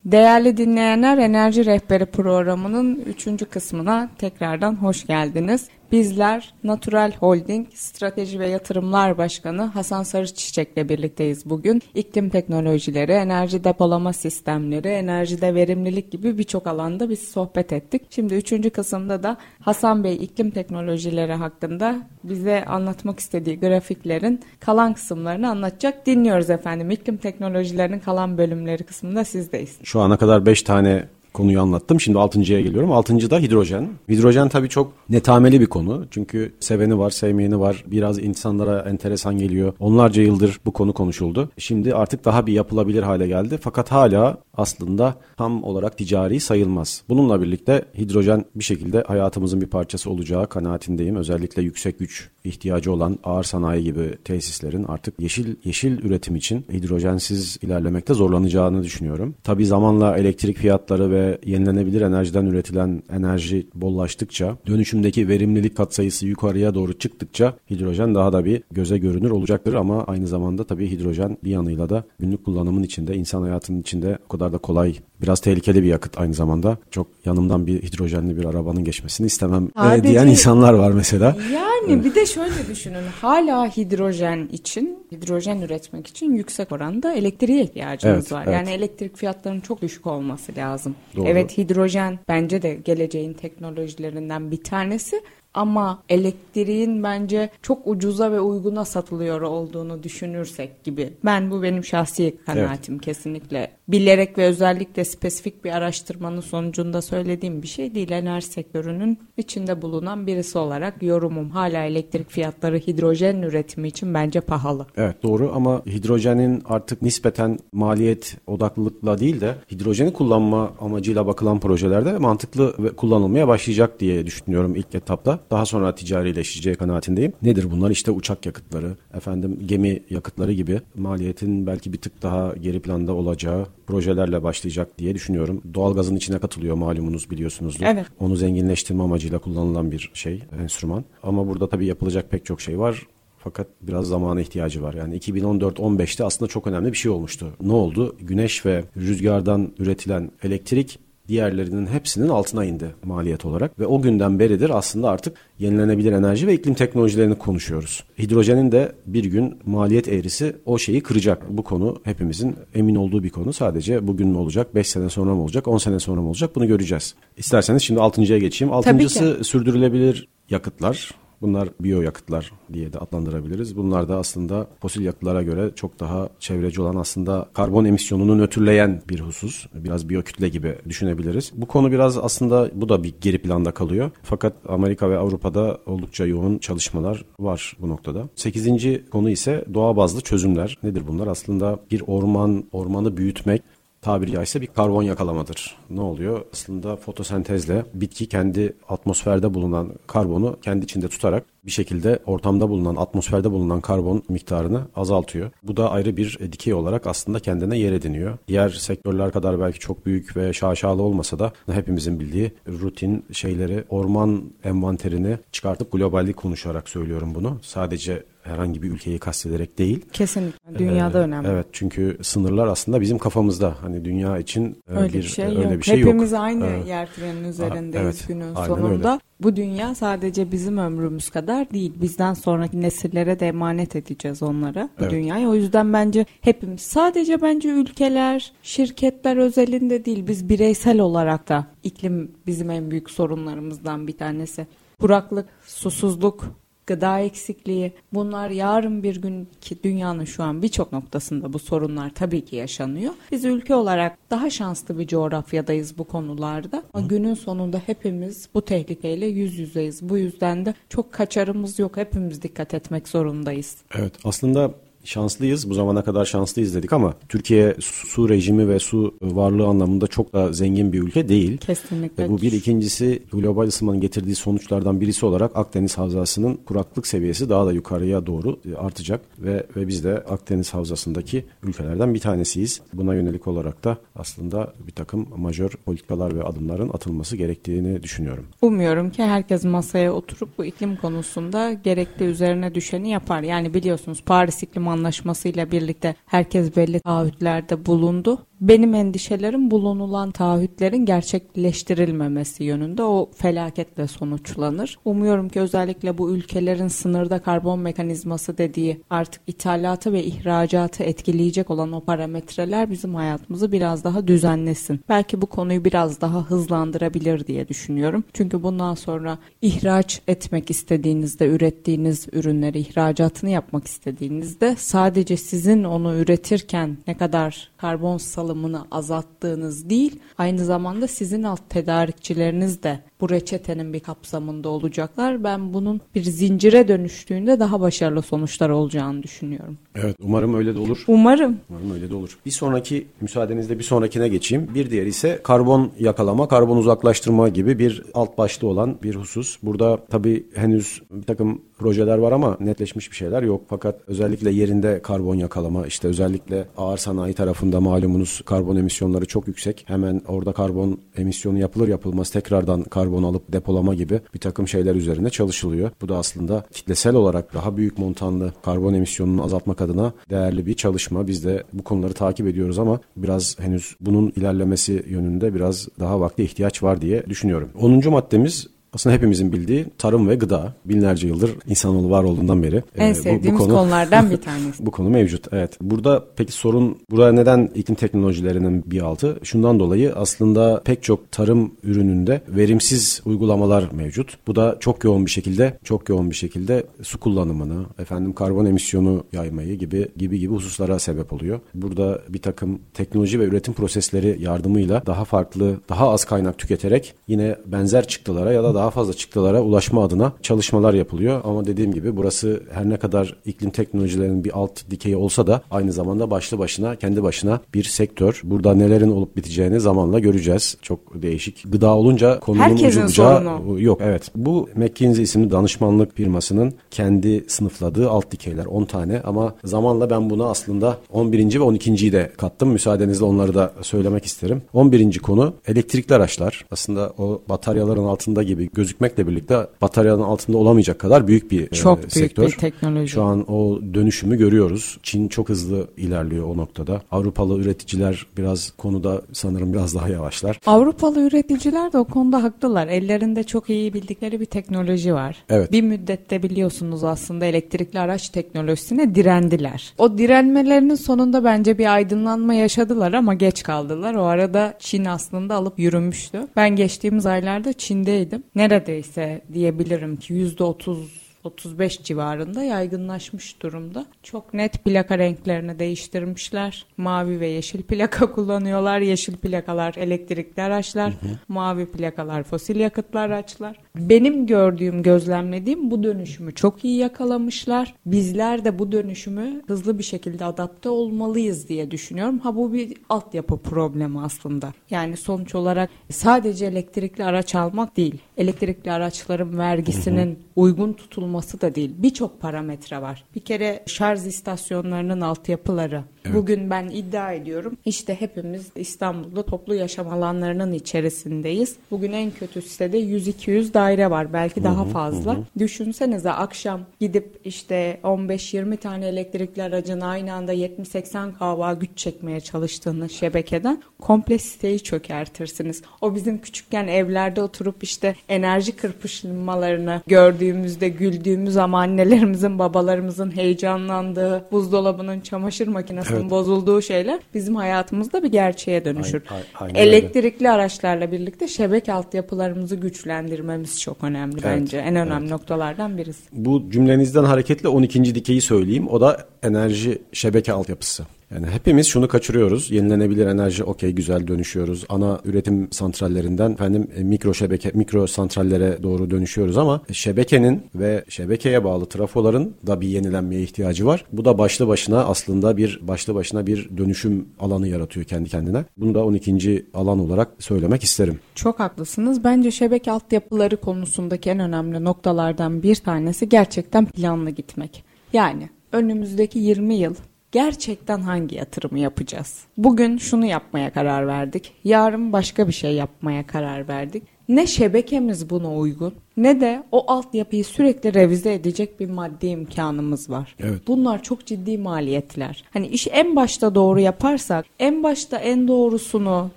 [SPEAKER 3] Değerli dinleyenler Enerji Rehberi programının 3. kısmına tekrardan hoş geldiniz. Bizler Natural Holding Strateji ve Yatırımlar Başkanı Hasan Sarıçiçek'le birlikteyiz bugün. İklim teknolojileri, enerji depolama sistemleri, enerjide verimlilik gibi birçok alanda biz sohbet ettik. Şimdi üçüncü kısımda da Hasan Bey iklim teknolojileri hakkında bize anlatmak istediği grafiklerin kalan kısımlarını anlatacak. Dinliyoruz efendim. İklim teknolojilerinin kalan bölümleri kısmında sizdeyiz.
[SPEAKER 4] Şu ana kadar 5 tane konuyu anlattım. Şimdi altıncıya geliyorum. Altıncı da hidrojen. Hidrojen tabii çok netameli bir konu. Çünkü seveni var, sevmeyeni var. Biraz insanlara enteresan geliyor. Onlarca yıldır bu konu konuşuldu. Şimdi artık daha bir yapılabilir hale geldi. Fakat hala aslında tam olarak ticari sayılmaz. Bununla birlikte hidrojen bir şekilde hayatımızın bir parçası olacağı kanaatindeyim. Özellikle yüksek güç ihtiyacı olan ağır sanayi gibi tesislerin artık yeşil yeşil üretim için hidrojensiz ilerlemekte zorlanacağını düşünüyorum. Tabii zamanla elektrik fiyatları ve yenilenebilir enerjiden üretilen enerji bollaştıkça, dönüşümdeki verimlilik katsayısı yukarıya doğru çıktıkça hidrojen daha da bir göze görünür olacaktır ama aynı zamanda tabii hidrojen bir yanıyla da günlük kullanımın içinde, insan hayatının içinde o kadar da kolay Biraz tehlikeli bir yakıt aynı zamanda. Çok yanımdan bir hidrojenli bir arabanın geçmesini istemem Sadece, diyen insanlar var mesela.
[SPEAKER 3] Yani bir de şöyle düşünün. Hala hidrojen için, hidrojen üretmek için yüksek oranda elektriğe ihtiyacımız evet, var. Evet. Yani elektrik fiyatlarının çok düşük olması lazım. Doğru. Evet hidrojen bence de geleceğin teknolojilerinden bir tanesi ama elektriğin bence çok ucuza ve uyguna satılıyor olduğunu düşünürsek gibi. Ben bu benim şahsi kanaatim evet. kesinlikle. Bilerek ve özellikle spesifik bir araştırmanın sonucunda söylediğim bir şey değil. Enerji sektörünün içinde bulunan birisi olarak yorumum. Hala elektrik fiyatları hidrojen üretimi için bence pahalı.
[SPEAKER 4] Evet doğru ama hidrojenin artık nispeten maliyet odaklılıkla değil de hidrojeni kullanma amacıyla bakılan projelerde mantıklı ve kullanılmaya başlayacak diye düşünüyorum ilk etapta daha sonra ticarileşeceği kanaatindeyim. Nedir bunlar? İşte uçak yakıtları, efendim gemi yakıtları gibi maliyetin belki bir tık daha geri planda olacağı projelerle başlayacak diye düşünüyorum. Doğalgazın içine katılıyor malumunuz biliyorsunuzdur. Evet. Onu zenginleştirme amacıyla kullanılan bir şey, enstrüman. Ama burada tabii yapılacak pek çok şey var. Fakat biraz zamana ihtiyacı var. Yani 2014-15'te aslında çok önemli bir şey olmuştu. Ne oldu? Güneş ve rüzgardan üretilen elektrik diğerlerinin hepsinin altına indi maliyet olarak ve o günden beridir aslında artık yenilenebilir enerji ve iklim teknolojilerini konuşuyoruz. Hidrojenin de bir gün maliyet eğrisi o şeyi kıracak. Bu konu hepimizin emin olduğu bir konu. Sadece bugün mü olacak, 5 sene sonra mı olacak, 10 sene sonra mı olacak bunu göreceğiz. İsterseniz şimdi altıncıya geçeyim. Altıncısı sürdürülebilir yakıtlar. Bunlar biyo yakıtlar diye de adlandırabiliriz. Bunlar da aslında fosil yakıtlara göre çok daha çevreci olan aslında karbon emisyonunu nötrleyen bir husus. Biraz biyokütle gibi düşünebiliriz. Bu konu biraz aslında bu da bir geri planda kalıyor. Fakat Amerika ve Avrupa'da oldukça yoğun çalışmalar var bu noktada. Sekizinci konu ise doğa bazlı çözümler. Nedir bunlar? Aslında bir orman, ormanı büyütmek, tabiri caizse bir karbon yakalamadır. Ne oluyor? Aslında fotosentezle bitki kendi atmosferde bulunan karbonu kendi içinde tutarak bir şekilde ortamda bulunan, atmosferde bulunan karbon miktarını azaltıyor. Bu da ayrı bir dikey olarak aslında kendine yer ediniyor. Diğer sektörler kadar belki çok büyük ve şaşalı olmasa da hepimizin bildiği rutin şeyleri, orman envanterini çıkartıp globallik konuşarak söylüyorum bunu. Sadece herhangi bir ülkeyi kastederek değil.
[SPEAKER 3] Kesinlikle. Dünyada
[SPEAKER 4] Ee,
[SPEAKER 3] önemli.
[SPEAKER 4] Evet çünkü sınırlar aslında bizim kafamızda. Hani dünya için e,
[SPEAKER 3] Öyle
[SPEAKER 4] bir,
[SPEAKER 3] bir şey
[SPEAKER 4] öyle
[SPEAKER 3] yok.
[SPEAKER 4] bir şey yok.
[SPEAKER 3] Hepimiz aynı
[SPEAKER 4] Evet.
[SPEAKER 3] yer trenin üzerindeyiz
[SPEAKER 4] evet,
[SPEAKER 3] günün sonunda.
[SPEAKER 4] öyle.
[SPEAKER 3] Bu dünya sadece bizim ömrümüz kadar değil. Bizden sonraki nesillere de emanet edeceğiz onlara bu
[SPEAKER 4] Evet.
[SPEAKER 3] dünyayı. O yüzden bence hepimiz sadece bence ülkeler, şirketler özelinde değil biz bireysel olarak da iklim bizim en büyük sorunlarımızdan bir tanesi. Kuraklık, susuzluk, gıda eksikliği bunlar yarın bir gün ki dünyanın şu an birçok noktasında bu sorunlar tabii ki yaşanıyor. Biz ülke olarak daha şanslı bir coğrafyadayız bu konularda. Ama günün sonunda hepimiz bu tehlikeyle yüz yüzeyiz. Bu yüzden de çok kaçarımız yok. Hepimiz dikkat etmek zorundayız.
[SPEAKER 4] Evet aslında şanslıyız. Bu zamana kadar şanslıyız dedik ama Türkiye su rejimi ve su varlığı anlamında çok da zengin bir ülke değil.
[SPEAKER 3] Kesinlikle.
[SPEAKER 4] Bu bir ikincisi global ısınmanın getirdiği sonuçlardan birisi olarak Akdeniz Havzası'nın kuraklık seviyesi daha da yukarıya doğru e, artacak ve ve biz de Akdeniz Havzası'ndaki ülkelerden bir tanesiyiz. Buna yönelik olarak da aslında bir takım majör politikalar ve adımların atılması gerektiğini düşünüyorum.
[SPEAKER 3] Umuyorum ki herkes masaya oturup bu iklim konusunda gerekli üzerine düşeni yapar. Yani biliyorsunuz Paris İklim Anlaşması ile birlikte herkes belli taahhütlerde bulundu. Benim endişelerim bulunulan taahhütlerin gerçekleştirilmemesi yönünde o felaketle sonuçlanır. Umuyorum ki özellikle bu ülkelerin sınırda karbon mekanizması dediği artık ithalatı ve ihracatı etkileyecek olan o parametreler bizim hayatımızı biraz daha düzenlesin. Belki bu konuyu biraz daha hızlandırabilir diye düşünüyorum. Çünkü bundan sonra ihraç etmek istediğinizde ürettiğiniz ürünleri ihracatını yapmak istediğinizde sadece sizin onu üretirken ne kadar karbon salımını azalttığınız değil, aynı zamanda sizin alt tedarikçileriniz de bu reçetenin bir kapsamında olacaklar. Ben bunun bir zincire dönüştüğünde daha başarılı sonuçlar olacağını düşünüyorum.
[SPEAKER 4] Evet umarım öyle de olur.
[SPEAKER 3] Umarım.
[SPEAKER 4] Umarım öyle de olur. Bir sonraki müsaadenizle bir sonrakine geçeyim. Bir diğer ise karbon yakalama, karbon uzaklaştırma gibi bir alt başlığı olan bir husus. Burada tabii henüz bir takım projeler var ama netleşmiş bir şeyler yok. Fakat özellikle yerinde karbon yakalama, işte özellikle ağır sanayi tarafında malumunuz karbon emisyonları çok yüksek. Hemen orada karbon emisyonu yapılır yapılmaz tekrardan karbon alıp depolama gibi bir takım şeyler üzerine çalışılıyor. Bu da aslında kitlesel olarak daha büyük montanlı karbon emisyonunu azaltmak adına değerli bir çalışma. Biz de bu konuları takip ediyoruz ama biraz henüz bunun ilerlemesi yönünde biraz daha vakte ihtiyaç var diye düşünüyorum. 10. maddemiz aslında hepimizin bildiği tarım ve gıda. Binlerce yıldır insanoğlu var olduğundan beri.
[SPEAKER 3] En
[SPEAKER 4] e, bu- bu
[SPEAKER 3] sevdiğimiz
[SPEAKER 4] konu-
[SPEAKER 3] konulardan bir tanesi.
[SPEAKER 4] bu konu mevcut. Evet. Burada peki sorun burada neden iklim teknolojilerinin bir altı? Şundan dolayı aslında pek çok tarım ürününde verimsiz uygulamalar mevcut. Bu da çok yoğun bir şekilde çok yoğun bir şekilde su kullanımını, efendim karbon emisyonu yaymayı gibi gibi gibi hususlara sebep oluyor. Burada bir takım teknoloji ve üretim prosesleri yardımıyla daha farklı, daha az kaynak tüketerek yine benzer çıktılara ya da daha fazla çıktılara ulaşma adına çalışmalar yapılıyor. Ama dediğim gibi burası her ne kadar iklim teknolojilerinin bir alt dikeyi olsa da aynı zamanda başlı başına kendi başına bir sektör. Burada nelerin olup biteceğini zamanla göreceğiz. Çok değişik. Gıda olunca konunun
[SPEAKER 3] Herkesin
[SPEAKER 4] ucu bucağı
[SPEAKER 3] sorunu.
[SPEAKER 4] yok. Evet. Bu McKinsey isimli danışmanlık firmasının kendi sınıfladığı alt dikeyler 10 tane ama zamanla ben buna aslında 11. ve 12.yi de kattım. Müsaadenizle onları da söylemek isterim. 11. konu elektrikli araçlar. Aslında o bataryaların altında gibi gözükmekle birlikte bataryanın altında olamayacak kadar büyük bir
[SPEAKER 3] Çok
[SPEAKER 4] e,
[SPEAKER 3] büyük
[SPEAKER 4] sektör.
[SPEAKER 3] bir teknoloji.
[SPEAKER 4] Şu an o dönüşümü görüyoruz. Çin çok hızlı ilerliyor o noktada. Avrupalı üreticiler biraz konuda sanırım biraz daha yavaşlar.
[SPEAKER 3] Avrupalı üreticiler de o konuda haklılar. Ellerinde çok iyi bildikleri bir teknoloji var.
[SPEAKER 4] Evet.
[SPEAKER 3] Bir müddette biliyorsunuz aslında elektrikli araç teknolojisine direndiler. O direnmelerinin sonunda bence bir aydınlanma yaşadılar ama geç kaldılar. O arada Çin aslında alıp yürümüştü. Ben geçtiğimiz aylarda Çin'deydim. Neredeyse diyebilirim ki %30 35 civarında yaygınlaşmış durumda. Çok net plaka renklerini değiştirmişler. Mavi ve yeşil plaka kullanıyorlar. Yeşil plakalar elektrikli araçlar, mavi plakalar fosil yakıtlı araçlar. Benim gördüğüm, gözlemlediğim bu dönüşümü çok iyi yakalamışlar. Bizler de bu dönüşümü hızlı bir şekilde adapte olmalıyız diye düşünüyorum. Ha bu bir altyapı problemi aslında. Yani sonuç olarak sadece elektrikli araç almak değil. Elektrikli araçların vergisinin uygun tutulması da değil. Birçok parametre var. Bir kere şarj istasyonlarının altyapıları. Evet. Bugün ben iddia ediyorum işte hepimiz İstanbul'da toplu yaşam alanlarının içerisindeyiz. Bugün en kötü sitede 100-200 daire var belki hı-hı, daha fazla. Hı-hı. Düşünsenize akşam gidip işte 15-20 tane elektrikli aracın aynı anda 70-80 kW güç çekmeye çalıştığını şebekeden komple siteyi çökertirsiniz. O bizim küçükken evlerde oturup işte enerji kırpışmalarını gördüğümüzde güldüğümüz ama annelerimizin babalarımızın heyecanlandığı buzdolabının çamaşır makinesinin evet. bozulduğu şeyler bizim hayatımızda bir gerçeğe dönüşür. Aynen, aynen Elektrikli öyle. araçlarla birlikte şebeke altyapılarımızı güçlendirmemiz çok önemli evet. bence. En önemli evet. noktalardan birisi.
[SPEAKER 4] Bu cümlenizden hareketle 12. dikeyi söyleyeyim. O da enerji şebeke altyapısı. Yani hepimiz şunu kaçırıyoruz. Yenilenebilir enerji okey güzel dönüşüyoruz. Ana üretim santrallerinden efendim e, mikro şebeke mikro santrallere doğru dönüşüyoruz ama şebekenin ve şebekeye bağlı trafoların da bir yenilenmeye ihtiyacı var. Bu da başlı başına aslında bir başlı başına bir dönüşüm alanı yaratıyor kendi kendine. Bunu da 12. alan olarak söylemek isterim.
[SPEAKER 3] Çok haklısınız. Bence şebeke altyapıları konusundaki en önemli noktalardan bir tanesi gerçekten planlı gitmek. Yani önümüzdeki 20 yıl gerçekten hangi yatırımı yapacağız? Bugün şunu yapmaya karar verdik. Yarın başka bir şey yapmaya karar verdik. Ne şebekemiz buna uygun ne de o altyapıyı sürekli revize edecek bir maddi imkanımız var. Evet. Bunlar çok ciddi maliyetler. Hani iş en başta doğru yaparsak, en başta en doğrusunu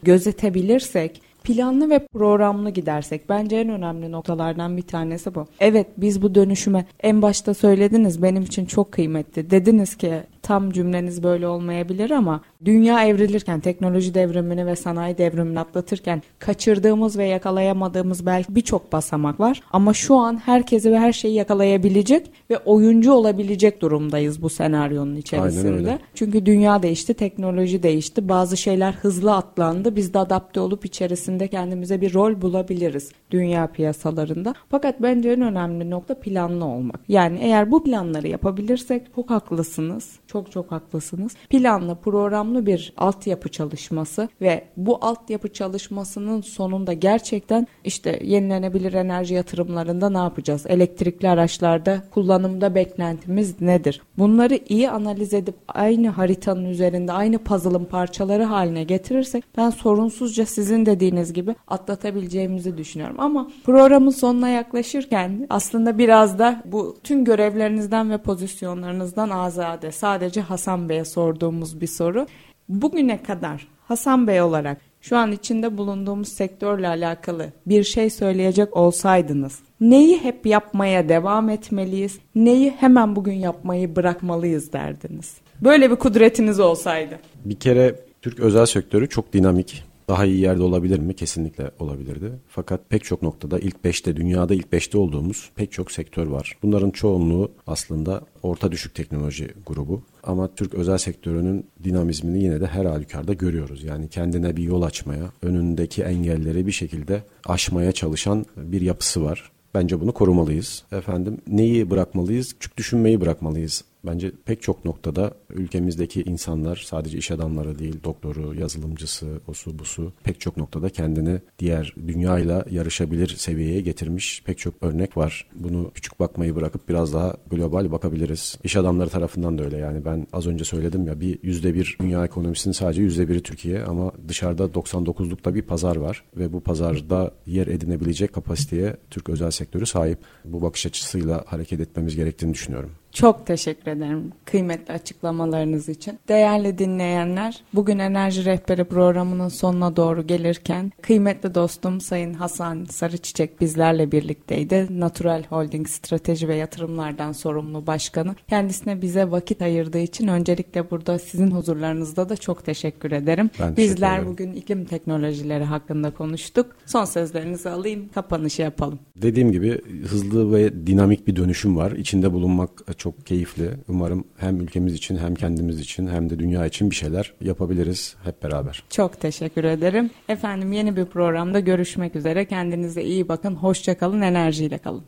[SPEAKER 3] gözetebilirsek planlı ve programlı gidersek bence en önemli noktalardan bir tanesi bu. Evet biz bu dönüşüme en başta söylediniz benim için çok kıymetli. Dediniz ki tam cümleniz böyle olmayabilir ama dünya evrilirken teknoloji devrimini ve sanayi devrimini atlatırken kaçırdığımız ve yakalayamadığımız belki birçok basamak var. Ama şu an herkesi ve her şeyi yakalayabilecek ve oyuncu olabilecek durumdayız bu senaryonun içerisinde. Çünkü dünya değişti, teknoloji değişti. Bazı şeyler hızlı atlandı. Biz de adapte olup içerisinde kendimize bir rol bulabiliriz dünya piyasalarında. Fakat bence en önemli nokta planlı olmak. Yani eğer bu planları yapabilirsek çok haklısınız. Çok çok çok haklısınız. Planlı, programlı bir altyapı çalışması ve bu altyapı çalışmasının sonunda gerçekten işte yenilenebilir enerji yatırımlarında ne yapacağız? Elektrikli araçlarda kullanımda beklentimiz nedir? Bunları iyi analiz edip aynı haritanın üzerinde aynı puzzle'ın parçaları haline getirirsek ben sorunsuzca sizin dediğiniz gibi atlatabileceğimizi düşünüyorum. Ama programın sonuna yaklaşırken aslında biraz da bu tüm görevlerinizden ve pozisyonlarınızdan azade sadece sadece Hasan Bey'e sorduğumuz bir soru. Bugüne kadar Hasan Bey olarak şu an içinde bulunduğumuz sektörle alakalı bir şey söyleyecek olsaydınız neyi hep yapmaya devam etmeliyiz, neyi hemen bugün yapmayı bırakmalıyız derdiniz. Böyle bir kudretiniz olsaydı.
[SPEAKER 4] Bir kere Türk özel sektörü çok dinamik daha iyi yerde olabilir mi? Kesinlikle olabilirdi. Fakat pek çok noktada ilk beşte, dünyada ilk beşte olduğumuz pek çok sektör var. Bunların çoğunluğu aslında orta düşük teknoloji grubu. Ama Türk özel sektörünün dinamizmini yine de her halükarda görüyoruz. Yani kendine bir yol açmaya, önündeki engelleri bir şekilde aşmaya çalışan bir yapısı var. Bence bunu korumalıyız. Efendim neyi bırakmalıyız? Küçük düşünmeyi bırakmalıyız. Bence pek çok noktada ülkemizdeki insanlar sadece iş adamları değil, doktoru, yazılımcısı, osu busu pek çok noktada kendini diğer dünyayla yarışabilir seviyeye getirmiş pek çok örnek var. Bunu küçük bakmayı bırakıp biraz daha global bakabiliriz. İş adamları tarafından da öyle yani ben az önce söyledim ya bir yüzde bir dünya ekonomisinin sadece yüzde biri Türkiye ama dışarıda 99'lukta bir pazar var ve bu pazarda yer edinebilecek kapasiteye Türk özel sektörü sahip. Bu bakış açısıyla hareket etmemiz gerektiğini düşünüyorum.
[SPEAKER 3] Çok teşekkür ederim kıymetli açıklamalarınız için. Değerli dinleyenler, bugün Enerji Rehberi programının sonuna doğru gelirken kıymetli dostum Sayın Hasan Sarıçiçek bizlerle birlikteydi. Natural Holding Strateji ve Yatırımlardan sorumlu başkanı. Kendisine bize vakit ayırdığı için öncelikle burada sizin huzurlarınızda da çok teşekkür ederim. Ben Bizler ederim. bugün iklim teknolojileri hakkında konuştuk. Son sözlerinizi alayım, kapanışı yapalım.
[SPEAKER 4] Dediğim gibi hızlı ve dinamik bir dönüşüm var. İçinde bulunmak çok keyifli. Umarım hem ülkemiz için hem kendimiz için hem de dünya için bir şeyler yapabiliriz hep beraber.
[SPEAKER 3] Çok teşekkür ederim. Efendim yeni bir programda görüşmek üzere. Kendinize iyi bakın. Hoşçakalın. Enerjiyle kalın.